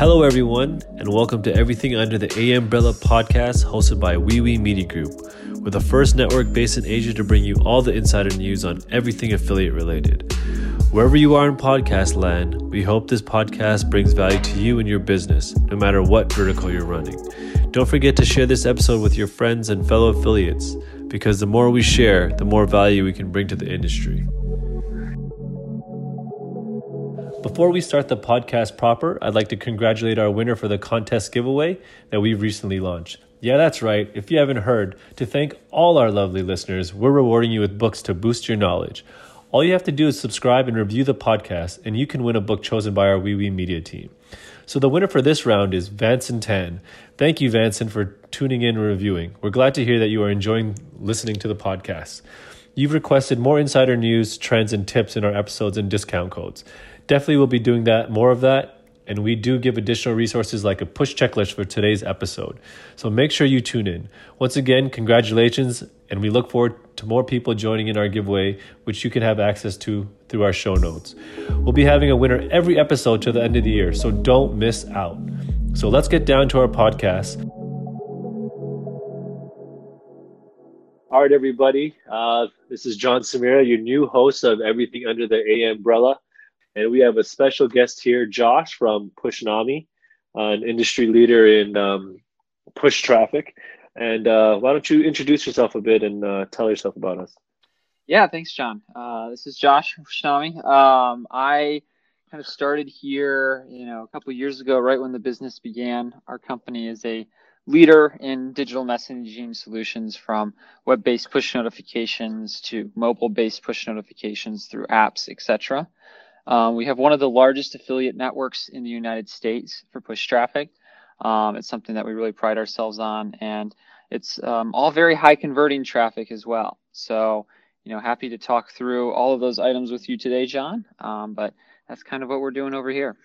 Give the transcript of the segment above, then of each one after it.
Hello, everyone, and welcome to Everything Under the A Umbrella podcast hosted by WeWe Media Group. We're the first network based in Asia to bring you all the insider news on everything affiliate related. Wherever you are in podcast land, we hope this podcast brings value to you and your business, no matter what vertical you're running. Don't forget to share this episode with your friends and fellow affiliates, because the more we share, the more value we can bring to the industry. Before we start the podcast proper, I'd like to congratulate our winner for the contest giveaway that we recently launched. Yeah, that's right. If you haven't heard, to thank all our lovely listeners, we're rewarding you with books to boost your knowledge. All you have to do is subscribe and review the podcast, and you can win a book chosen by our WeWe Media team. So the winner for this round is Vanson Tan. Thank you, Vanson, for tuning in and reviewing. We're glad to hear that you are enjoying listening to the podcast. You've requested more insider news, trends, and tips in our episodes and discount codes. Definitely will be doing that, more of that. And we do give additional resources like a push checklist for today's episode. So make sure you tune in. Once again, congratulations, and we look forward to more people joining in our giveaway, which you can have access to through our show notes. We'll be having a winner every episode to the end of the year, so don't miss out. So let's get down to our podcast. All right, everybody. Uh, this is John Samira, your new host of Everything Under the A Umbrella. And we have a special guest here, Josh from Pushnami, uh, an industry leader in um, push traffic. And uh, why don't you introduce yourself a bit and uh, tell yourself about us? Yeah, thanks, John. Uh, this is Josh from Pushnami. Um, I kind of started here, you know, a couple years ago, right when the business began. Our company is a leader in digital messaging solutions from web-based push notifications to mobile-based push notifications through apps, etc. Um, we have one of the largest affiliate networks in the United States for push traffic. Um, it's something that we really pride ourselves on, and it's um, all very high converting traffic as well. So, you know, happy to talk through all of those items with you today, John. Um, but that's kind of what we're doing over here.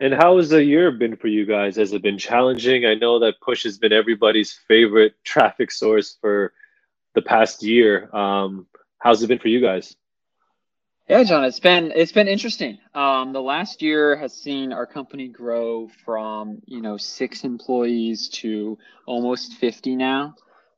And how has the year been for you guys? Has it been challenging? I know that push has been everybody's favorite traffic source for the past year. Um, how's it been for you guys? Yeah, John, it's been it's been interesting. Um, the last year has seen our company grow from you know six employees to almost fifty now.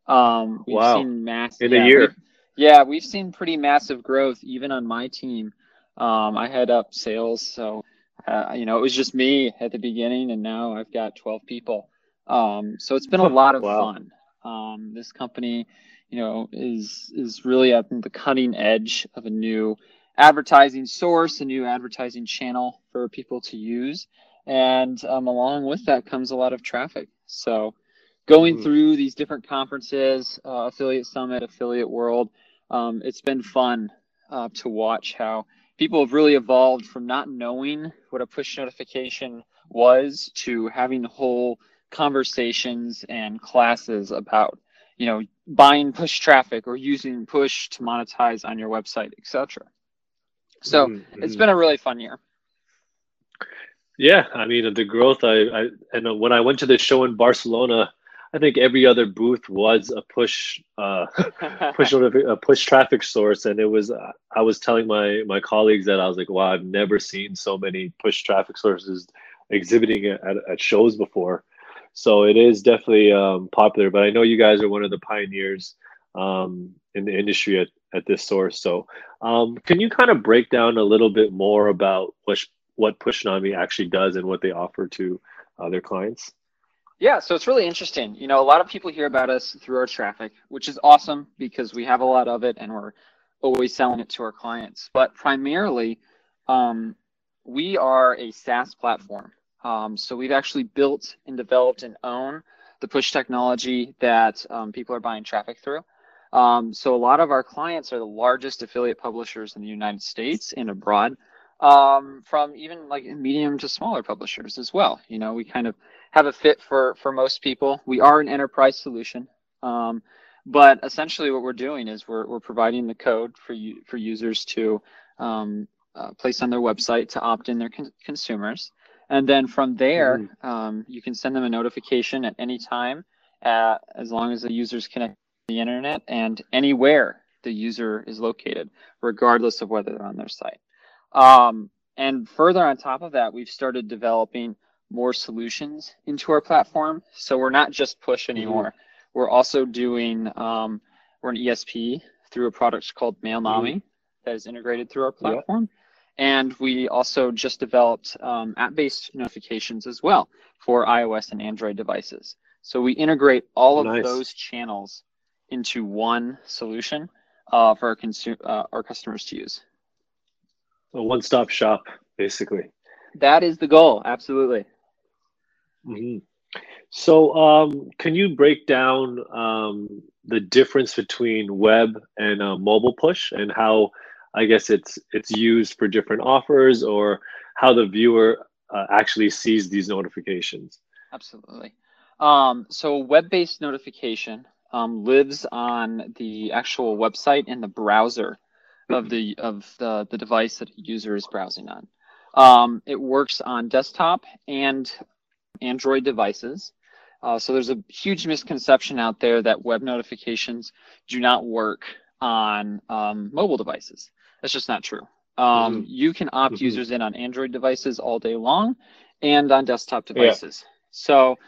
Um, we've wow. seen massive in a year. We've, yeah, we've seen pretty massive growth even on my team. Um, I head up sales, so uh, you know it was just me at the beginning, and now I've got twelve people. Um, so it's been a lot of wow. fun. Um, this company, you know, is is really at the cutting edge of a new advertising source, a new advertising channel for people to use. And um, along with that comes a lot of traffic. So going mm. through these different conferences, uh, Affiliate Summit, Affiliate World, um, it's been fun uh, to watch how people have really evolved from not knowing what a push notification was to having whole conversations and classes about you know buying push traffic or using push to monetize on your website etc so mm-hmm. it's been a really fun year. Yeah, I mean the growth. I, I and when I went to the show in Barcelona, I think every other booth was a push, uh, push a push traffic source, and it was. Uh, I was telling my my colleagues that I was like, "Wow, I've never seen so many push traffic sources exhibiting at, at shows before." So it is definitely um, popular. But I know you guys are one of the pioneers um, in the industry at, at this source. So, um, can you kind of break down a little bit more about what what Pushnami actually does and what they offer to uh, their clients? Yeah, so it's really interesting. You know, a lot of people hear about us through our traffic, which is awesome because we have a lot of it and we're always selling it to our clients. But primarily, um, we are a SaaS platform. Um, so we've actually built and developed and own the push technology that um, people are buying traffic through. Um, so a lot of our clients are the largest affiliate publishers in the United States and abroad, um, from even like medium to smaller publishers as well. You know, we kind of have a fit for for most people. We are an enterprise solution, um, but essentially what we're doing is we're we're providing the code for you for users to um, uh, place on their website to opt in their con- consumers, and then from there mm-hmm. Um, you can send them a notification at any time. Uh, as long as the user's connected the internet and anywhere the user is located, regardless of whether they're on their site. Um, and further on top of that, we've started developing more solutions into our platform. So we're not just push mm-hmm. anymore. Mm-hmm. We're also doing um, we're an ESP through a product called MailNami mm-hmm. that is integrated through our platform. And we also just developed um, app-based notifications as well for iOS and Android devices. So we integrate all of nice. those channels into one solution uh, for our, consu- uh, our customers to use. A one-stop shop, basically. That is the goal. Absolutely. Mm-hmm. So, um, can you break down um, the difference between web and uh, mobile push, and how I guess it's it's used for different offers, or how the viewer uh, actually sees these notifications? Absolutely. Um, so, web-based notification um, lives on the actual website in the browser of the of the, the device that a user is browsing on. Um, it works on desktop and Android devices. Uh, so there's a huge misconception out there that web notifications do not work on um, mobile devices. That's just not true. Um, mm-hmm. You can opt mm-hmm. users in on Android devices all day long and on desktop devices. Yeah. So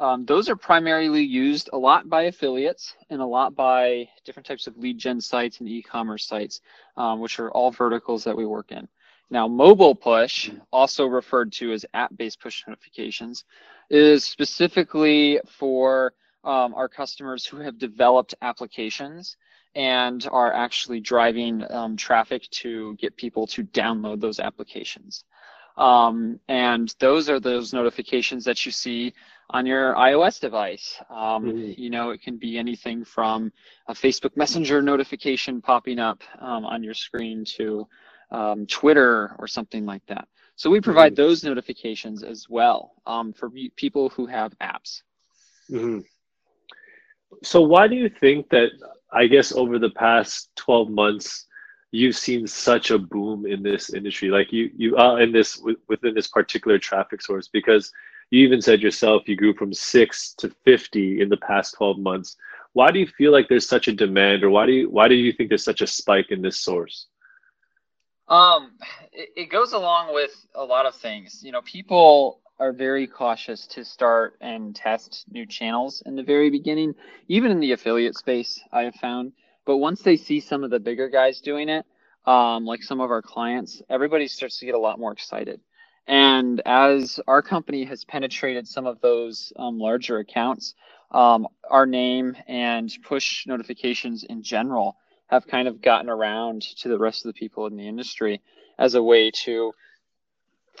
um, those are primarily used a lot by affiliates and a lot by different types of lead gen sites and e-commerce sites, um, which are all verticals that we work in. Now, mobile push, also referred to as app-based push notifications, is specifically for um, our customers who have developed applications and are actually driving um, traffic to get people to download those applications. Um, and those are those notifications that you see on your iOS device. Um, mm-hmm. You know, it can be anything from a Facebook Messenger notification popping up um, on your screen to um, Twitter or something like that. So we provide mm-hmm. those notifications as well um, for people who have apps. Mm-hmm. So why do you think that? I guess over the past twelve months, you've seen such a boom in this industry, like you you are uh, in this within this particular traffic source, because you even said yourself you grew from six to fifty in the past twelve months. Why do you feel like there's such a demand, or why do you why do you think there's such a spike in this source? Um, it, it goes along with a lot of things. You know, people are very cautious to start and test new channels in the very beginning, even in the affiliate space, I have found. But once they see some of the bigger guys doing it, um, like some of our clients, everybody starts to get a lot more excited. And as our company has penetrated some of those um, larger accounts, um, our name and push notifications in general have kind of gotten around to the rest of the people in the industry as a way to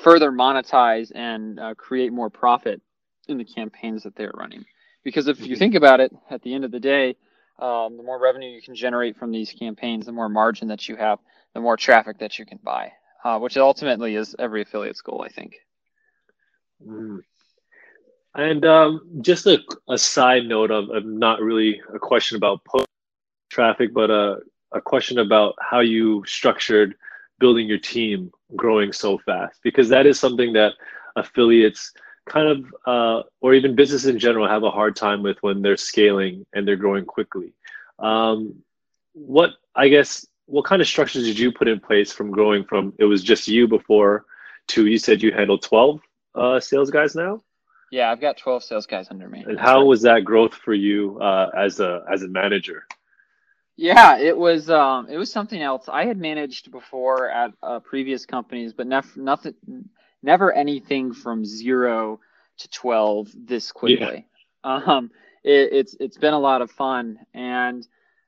further monetize and uh, create more profit in the campaigns that they're running. Because if you mm-hmm. think about it, at the end of the day, um, the more revenue you can generate from these campaigns, the more margin that you have, the more traffic that you can buy, uh, which ultimately is every affiliate's goal, I think. Mm. And um, just a, a, side note of, of, not really a question about post traffic, but a, a question about how you structured building your team growing so fast, because that is something that affiliates kind of, uh, or even business in general, have a hard time with when they're scaling and they're growing quickly. Um, what, I guess, what kind of structures did you put in place from growing from it was just you before to you said you handle 12 uh, sales guys now? Yeah, I've got 12 sales guys under me. And how was that growth for you uh, as a as a manager? Yeah, it was um, it was something else. I had managed before at uh, previous companies, but nef- nothing, never anything from zero to twelve this quickly. Yeah. Um, it, it's it's been a lot of fun, and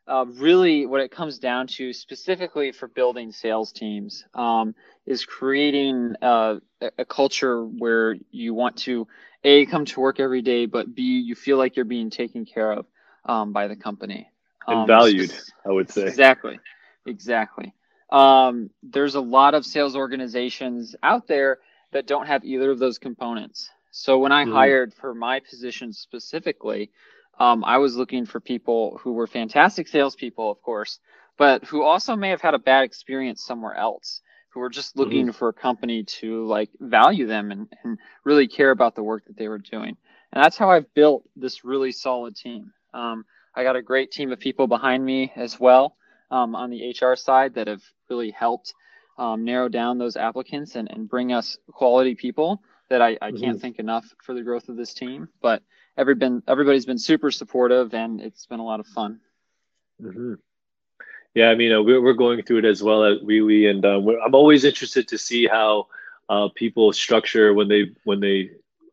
uh, really, what it comes down to, specifically for building sales teams, um, is creating uh, a culture where you want to a come to work every day, but b you feel like you're being taken care of um, by the company and um, valued, I would say. Exactly, exactly. Um, there's a lot of sales organizations out there that don't have either of those components. So when I mm. hired for my position specifically, um, I was looking for people who were fantastic salespeople, of course, but who also may have had a bad experience somewhere else, who were just looking mm-hmm. for a company to like value them and, and really care about the work that they were doing. And that's how I've built this really solid team. Um, I got a great team of people behind me as well um, on the HR side that have really helped um, narrow down those applicants and, and bring us quality people that I, I can't Mm-hmm. thank enough for the growth of this team. But every been everybody's been super supportive and it's been a lot of fun. hmm Yeah, I mean, uh, we're we're going through it as well at WeWe, and um, we're, I'm always interested to see how uh, people structure when they when they,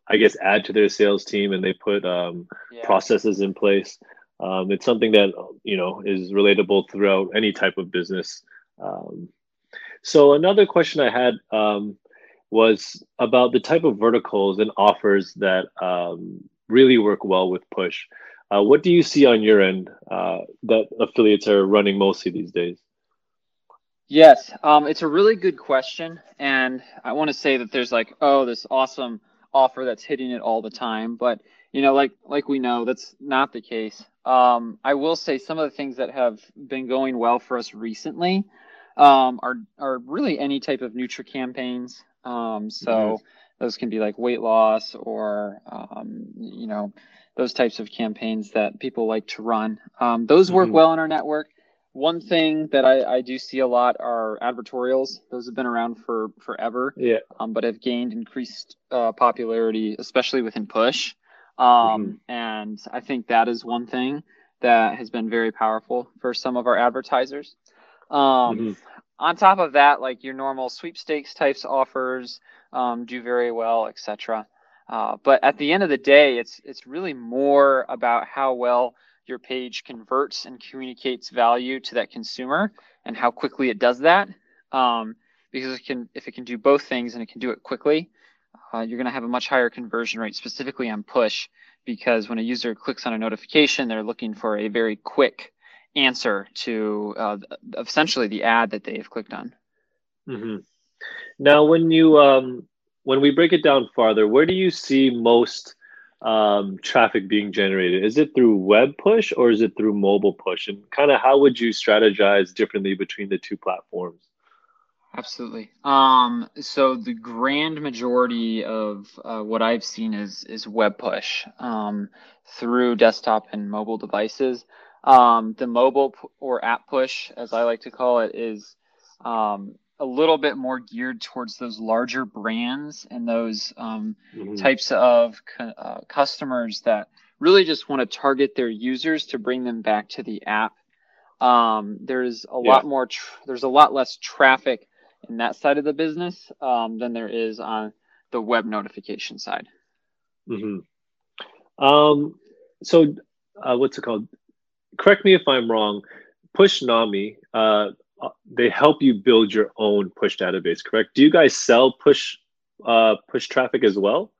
I guess, add to their sales team and they put um, Yeah. processes in place. Um, it's something that you know is relatable throughout any type of business. Um, so another question I had um, was about the type of verticals and offers that um, really work well with Push. Uh, what do you see on your end uh, that affiliates are running mostly these days? Yes, um, it's a really good question, and I want to say that there's like, oh, this awesome offer that's hitting it all the time, but you know, like like we know, that's not the case. Um, I will say some of the things that have been going well for us recently um, are are really any type of Nutra campaigns. Um, so those can be like weight loss or um, you know those types of campaigns that people like to run. Um, those work Mhm. well in our network. One thing that I, I do see a lot are advertorials. Those have been around for forever, Yeah. um, but have gained increased uh, popularity, especially within push. Um, And I think that is one thing that has been very powerful for some of our advertisers. Um, Mhm. On top of that, like your normal sweepstakes types offers um, do very well, etc. Uh, but at the end of the day, it's it's really more about how well your page converts and communicates value to that consumer and how quickly it does that. Um, because it can, if it can do both things and it can do it quickly, uh, you're going to have a much higher conversion rate, specifically on push. Because when a user clicks on a notification, they're looking for a very quick answer to uh, essentially the ad that they've clicked on. hmm Now, when you um, when we break it down farther, where do you see most um, traffic being generated? Is it through web push or is it through mobile push? And kind of how would you strategize differently between the two platforms? Absolutely. Um, so the grand majority of uh, what I've seen is is web push um, through desktop and mobile devices. Um, the mobile p- or app push, as I like to call it, is um, a little bit more geared towards those larger brands and those um, Mhm. types of uh, customers that really just want to target their users to bring them back to the app. Um, there's a Yeah. lot more, tr- there's a lot less traffic in that side of the business um, than there is on the web notification side. hmm Um, so, uh, what's it called? Correct me if I'm wrong. Pushnami, uh, uh, they help you build your own push database. Correct? Do you guys sell push uh, push traffic as well?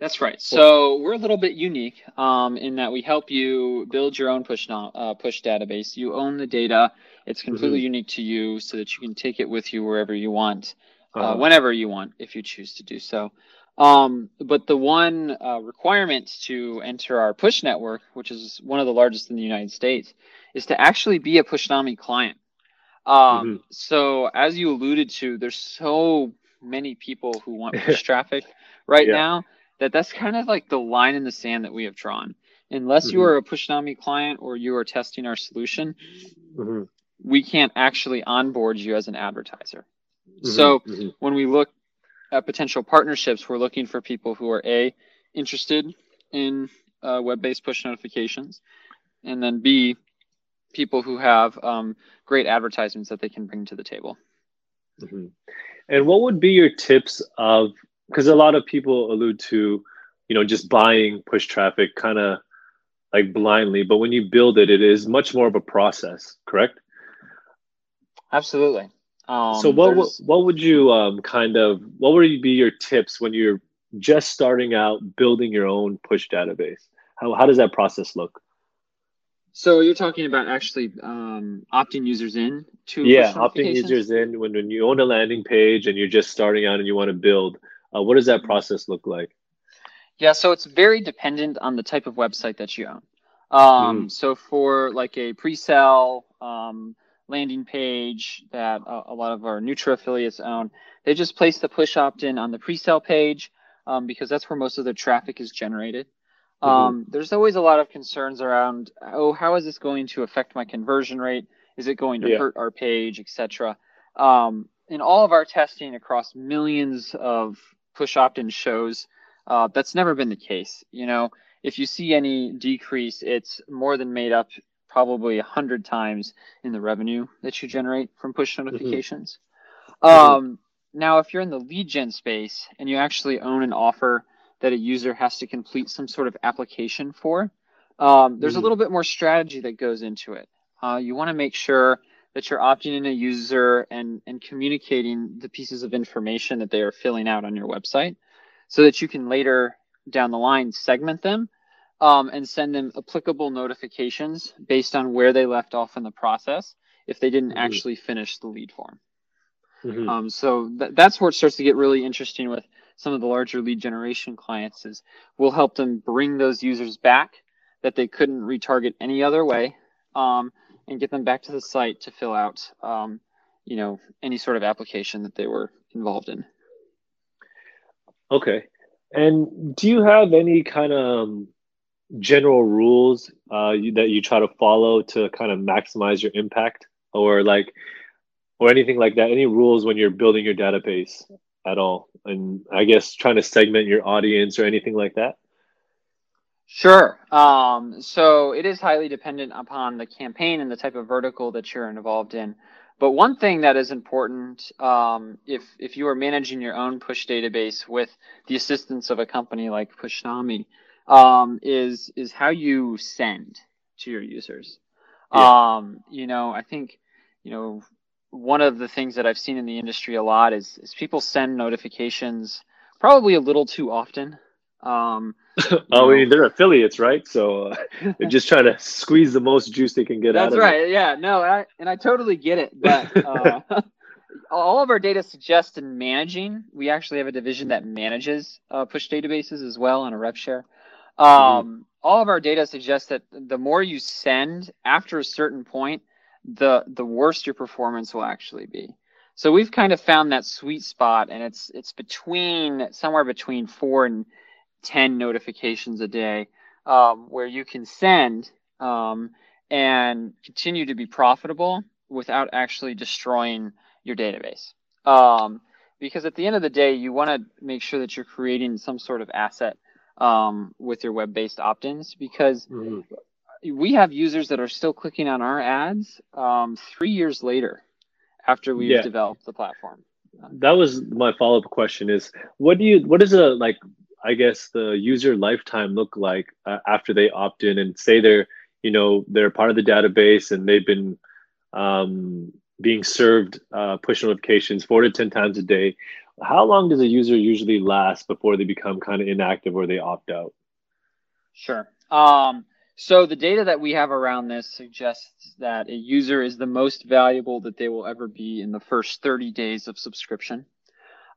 That's right. So we're a little bit unique um, in that we help you build your own push no- uh, push database. You own the data. It's completely unique to you, so that you can take it with you wherever you want, uh, Uh-huh. whenever you want, if you choose to do so. Um, but the one uh, requirement to enter our push network, which is one of the largest in the United States, is to actually be a Pushnami client. Um, So as you alluded to, there's so many people who want push traffic right Yeah. now that that's kind of like the line in the sand that we have drawn. Unless you Mhm. are a Pushnami client or you are testing our solution, hmm we can't actually onboard you as an advertiser. Mm-hmm. So when we look at potential partnerships, we're looking for people who are a interested in uh, web-based push notifications, and then b people who have um, great advertisements that they can bring to the table. hmm And what would be your tips of because a lot of people allude to, you know, just buying push traffic kind of like blindly, but when you build it, it is much more of a process, correct? Absolutely. Um, so what would what would you um, kind of what would be your tips when you're just starting out building your own push database? How how does that process look? so you're talking about actually um, opting users in to yeah, opting users in when, when you own a landing page and you're just starting out and you want to build. Uh, what does that process look like? Yeah, so it's very dependent on the type of website that you own. Um, So for like a pre-sale um, landing page that a, a lot of our Nutra affiliates own, they just place the push opt-in on the pre-sale page um, because that's where most of their traffic is generated. Um, There's always a lot of concerns around, oh, how is this going to affect my conversion rate? Is it going to Yeah. hurt our page, etc. Um, in all of our testing across millions of push opt-in shows, uh, that's never been the case. You know, if you see any decrease, it's more than made up probably a hundred times in the revenue that you generate from push mm-hmm. notifications. Mm-hmm. Um, now, if you're in the lead gen space and you actually own an offer that a user has to complete some sort of application for, um, there's mm-hmm. a little bit more strategy that goes into it. Uh, you want to make sure that you're opting in a user and, and communicating the pieces of information that they are filling out on your website so that you can later down the line segment them um, and send them applicable notifications based on where they left off in the process if they didn't mm-hmm. actually finish the lead form. Mm-hmm. Um, so th- that's where it starts to get really interesting with some of the larger lead generation clients is we'll help them bring those users back that they couldn't retarget any other way um, and get them back to the site to fill out um, you know any sort of application that they were involved in okay and do you have any kind of general rules uh, you, that you try to follow to kind of maximize your impact or like or anything like that? Any rules when you're building your database at all? And i guess trying to segment your audience or anything like that? Sure. Um, so it is highly dependent upon the campaign and the type of vertical that you're involved in. But one thing that is important um, if if you are managing your own push database with the assistance of a company like pushnami um, is is how you send to your users yeah. um, you know i think you know one of the things that I've seen in the industry a lot is, is people send notifications probably a little too often. Um, I mean, they're affiliates, right? So uh, they're just trying to squeeze the most juice they can get That's out of it. That's right. It. Yeah, no, I, and I totally get it. But uh, all of our data suggests in managing, we actually have a division that manages uh, push databases as well on a rev share. Um, mm-hmm. All of our data suggests that the more you send after a certain point, the the worse your performance will actually be. So we've kind of found that sweet spot, and it's it's between somewhere between four and ten notifications a day, um, where you can send um, and continue to be profitable without actually destroying your database. Um, because at the end of the day, you want to make sure that you're creating some sort of asset um, with your web-based opt-ins because mm-hmm we have users that are still clicking on our ads um, three years later after we've yeah. developed the platform. That was my follow up question: is what do you what does a like I guess the user lifetime look like uh, after they opt in and say they're you know they're part of the database and they've been um, being served uh, push notifications four to ten times a day. How long does a user usually last before they become kind of inactive or they opt out? Sure. Um, so the data that we have around this suggests that a user is the most valuable that they will ever be in the first 30 days of subscription.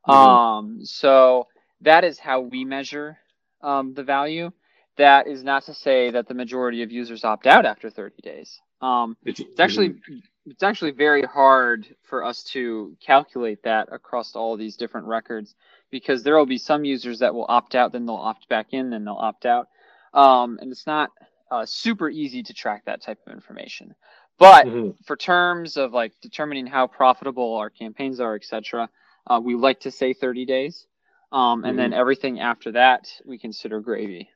Mm-hmm. Um, so that is how we measure um, the value. That is not to say that the majority of users opt out after 30 days. Um, it's, it's actually mm-hmm. It's actually very hard for us to calculate that across all these different records because there will be some users that will opt out, then they'll opt back in, then they'll opt out, um, and it's not uh, super easy to track that type of information. But mm-hmm. for terms of like determining how profitable our campaigns are, etc., uh, we like to say 30 days, um, and mm-hmm. then everything after that we consider gravy.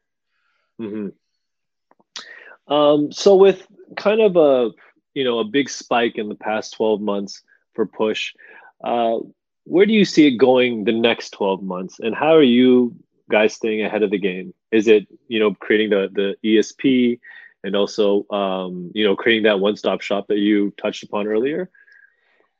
Mm-hmm. Um, so with kind of a you know a big spike in the past 12 months for push, uh, where do you see it going the next 12 months, and how are you guys staying ahead of the game? Is it you know creating the the ESP and also um, you know creating that one stop shop that you touched upon earlier?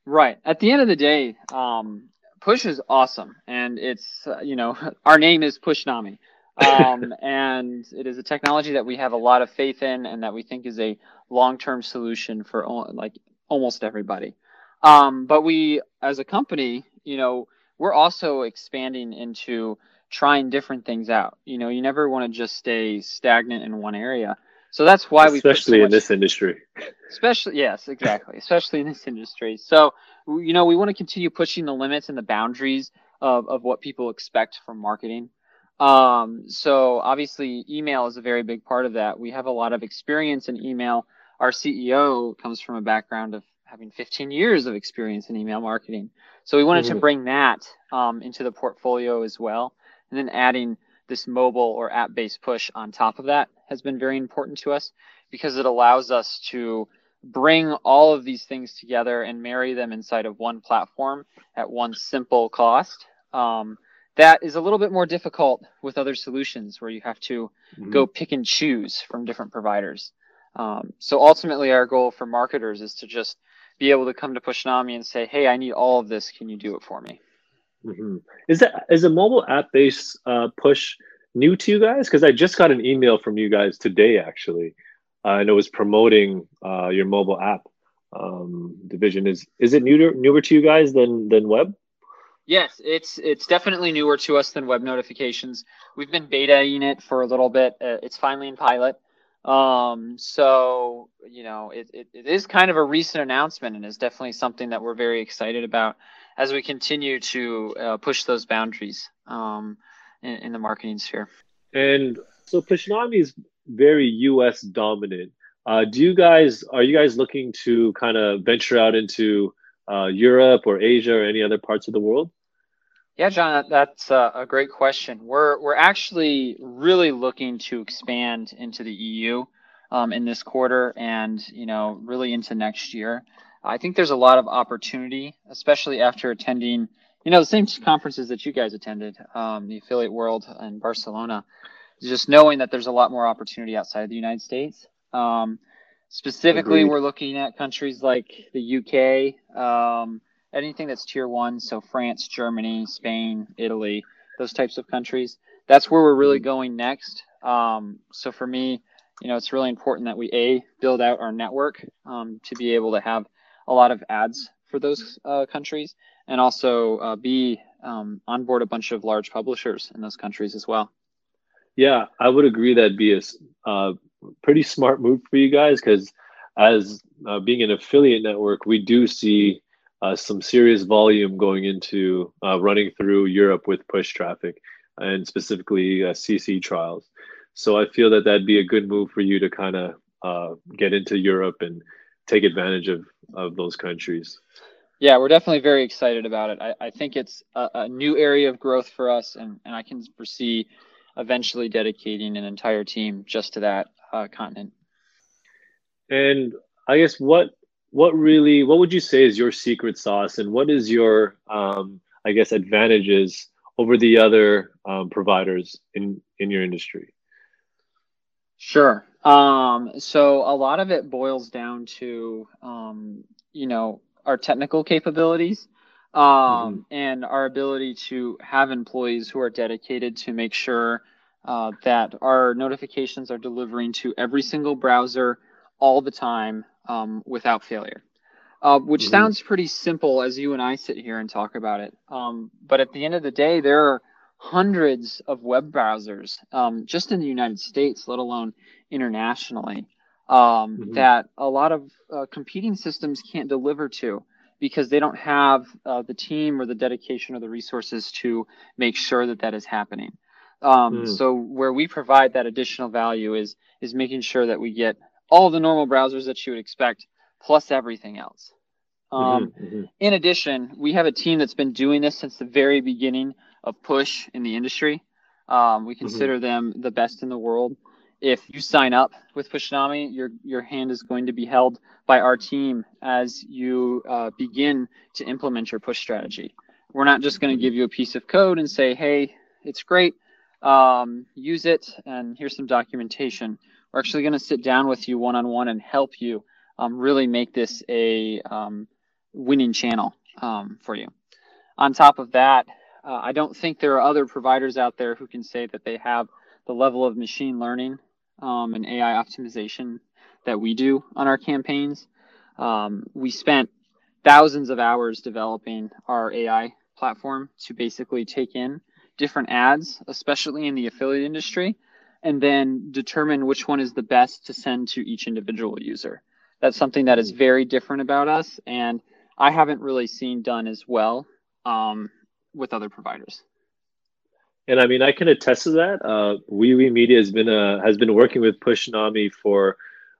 Right. At the end of the day, um, Push is awesome, and it's uh, you know our name is Pushnami. Um, and it is a technology that we have a lot of faith in and that we think is a long-term solution for like almost everybody. Um, but we, as a company, you know, we're also expanding into trying different things out. You know, you never want to just stay stagnant in one area. So that's why we especially so in this industry. Especially yes, exactly. especially in this industry. So you know, we want to continue pushing the limits and the boundaries of, of what people expect from marketing. Um, so obviously email is a very big part of that. We have a lot of experience in email. Our CEO comes from a background of having 15 years of experience in email marketing. So we wanted mm-hmm. to bring that um, into the portfolio as well. And then adding this mobile or app based push on top of that has been very important to us because it allows us to bring all of these things together and marry them inside of one platform at one simple cost. Um, that is a little bit more difficult with other solutions where you have to mm-hmm. go pick and choose from different providers. Um, so ultimately, our goal for marketers is to just be able to come to Pushnami and say, "Hey, I need all of this. Can you do it for me?" Mm-hmm. Is that is a mobile app based uh, push new to you guys? Because I just got an email from you guys today, actually, uh, and it was promoting uh, your mobile app um, division. Is is it newer newer to you guys than than web? Yes, it's it's definitely newer to us than web notifications. We've been betaing it for a little bit. Uh, it's finally in pilot. Um, so you know, it, it, it is kind of a recent announcement and is definitely something that we're very excited about as we continue to uh, push those boundaries um, in, in, the marketing sphere. And so Pushnami is very U.S. dominant. Uh, do you guys are you guys looking to kind of venture out into uh, Europe or Asia or any other parts of the world? Yeah, John, that's a great question. We're we're actually really looking to expand into the EU um, in this quarter, and you know, really into next year. I think there's a lot of opportunity, especially after attending, you know, the same conferences that you guys attended, um, the Affiliate World in Barcelona. Just knowing that there's a lot more opportunity outside of the United States. Um, specifically, Agreed. we're looking at countries like the UK. Anything that's tier one, so France, Germany, Spain, Italy, those types of countries. That's where we're really mm-hmm. going next. Um, so for me, you know, it's really important that we a build out our network um, to be able to have a lot of ads for those uh, countries, and also uh, b um, onboard a bunch of large publishers in those countries as well. Yeah, I would agree that'd be a uh, pretty smart move for you guys because as uh, being an affiliate network, we do see uh, some serious volume going into uh, running through Europe with push traffic and specifically uh, CC trials. So I feel that that'd be a good move for you to kind of uh, get into Europe and take advantage of, of those countries. Yeah, we're definitely very excited about it. I, I think it's a, a, new area of growth for us, and, and I can foresee eventually dedicating an entire team just to that uh, continent. And I guess what what really what would you say is your secret sauce and what is your um, i guess advantages over the other um, providers in in your industry sure um, so a lot of it boils down to um, you know our technical capabilities um, mm-hmm. and our ability to have employees who are dedicated to make sure uh, that our notifications are delivering to every single browser all the time um, without failure. Uh, which mm-hmm. sounds pretty simple as you and I sit here and talk about it. Um, but at the end of the day, there are hundreds of web browsers um, just in the United States, let alone internationally, um, mm-hmm. that a lot of uh, competing systems can't deliver to because they don't have uh, the team or the dedication or the resources to make sure that that is happening. Um, mm. So where we provide that additional value is is making sure that we get all the normal browsers that you would expect, plus everything else. Um, mm-hmm, mm-hmm. In addition, we have a team that's been doing this since the very beginning of push in the industry. Um, we mm-hmm. consider mm-hmm. them the best in the world. If you sign up with Pushnami, your your hand is going to be held by our team as you uh, begin to implement your push strategy. We're not just going to give you a piece of code and say, "Hey, it's great, um, use it," and here's some documentation. We're actually going to sit down with you one on one and help you um, really make this a um, winning channel um, for you. On top of that, uh, I don't think there are other providers out there who can say that they have the level of machine learning um, and AI optimization that we do on our campaigns. Um, we spent thousands of hours developing our AI platform to basically take in different ads, especially in the affiliate industry, and then determine which one is the best to send to each individual user. That's something that is very different about us, and I haven't really seen done as well um, with other providers. And I mean, I can attest to that. Uh, WeWe Media has been uh, has been working with Pushnami for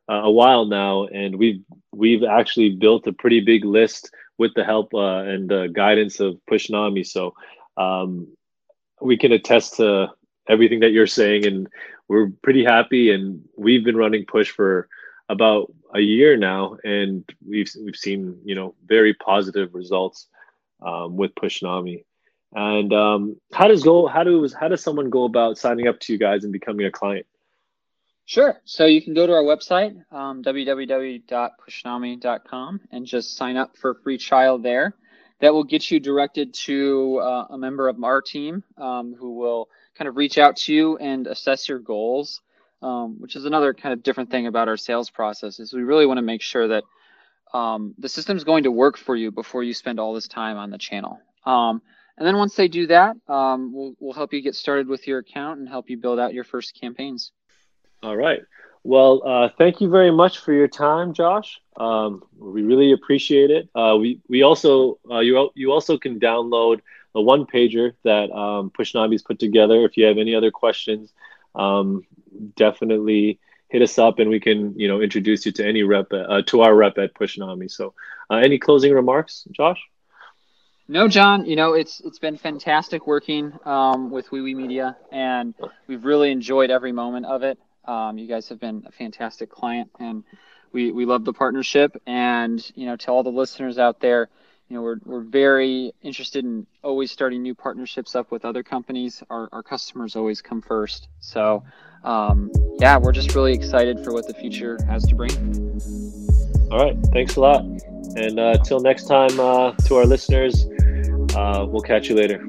uh, a while now, and we've we've actually built a pretty big list with the help uh, and guidance of Pushnami. So um, we can attest to everything that you're saying, and we're pretty happy. And we've been running Push for about a year now, and we've we've seen you know very positive results um, with Pushnami. And um, how does go? How does how does someone go about signing up to you guys and becoming a client? Sure. So you can go to our website, um, www.pushnami.com, and just sign up for a free trial there. That will get you directed to uh, a member of our team um, who will kind of reach out to you and assess your goals, um, which is another kind of different thing about our sales process. Is we really want to make sure that um, the system is going to work for you before you spend all this time on the channel. Um, and then once they do that, um, we'll, we'll help you get started with your account and help you build out your first campaigns. All right. Well, uh, thank you very much for your time, Josh. Um, we really appreciate it. Uh, we we also uh, you you also can download a one pager that um, Pushnami's put together. If you have any other questions, um, definitely hit us up and we can you know introduce you to any rep uh, to our rep at Pushnami. So, uh, any closing remarks, Josh? No, John. You know it's it's been fantastic working um, with WeWe Media, and we've really enjoyed every moment of it. Um, you guys have been a fantastic client, and we, we love the partnership. And you know, to all the listeners out there, you know, we're we're very interested in always starting new partnerships up with other companies. Our our customers always come first. So, um, yeah, we're just really excited for what the future has to bring. All right, thanks a lot, and uh, till next time, uh, to our listeners, uh, we'll catch you later.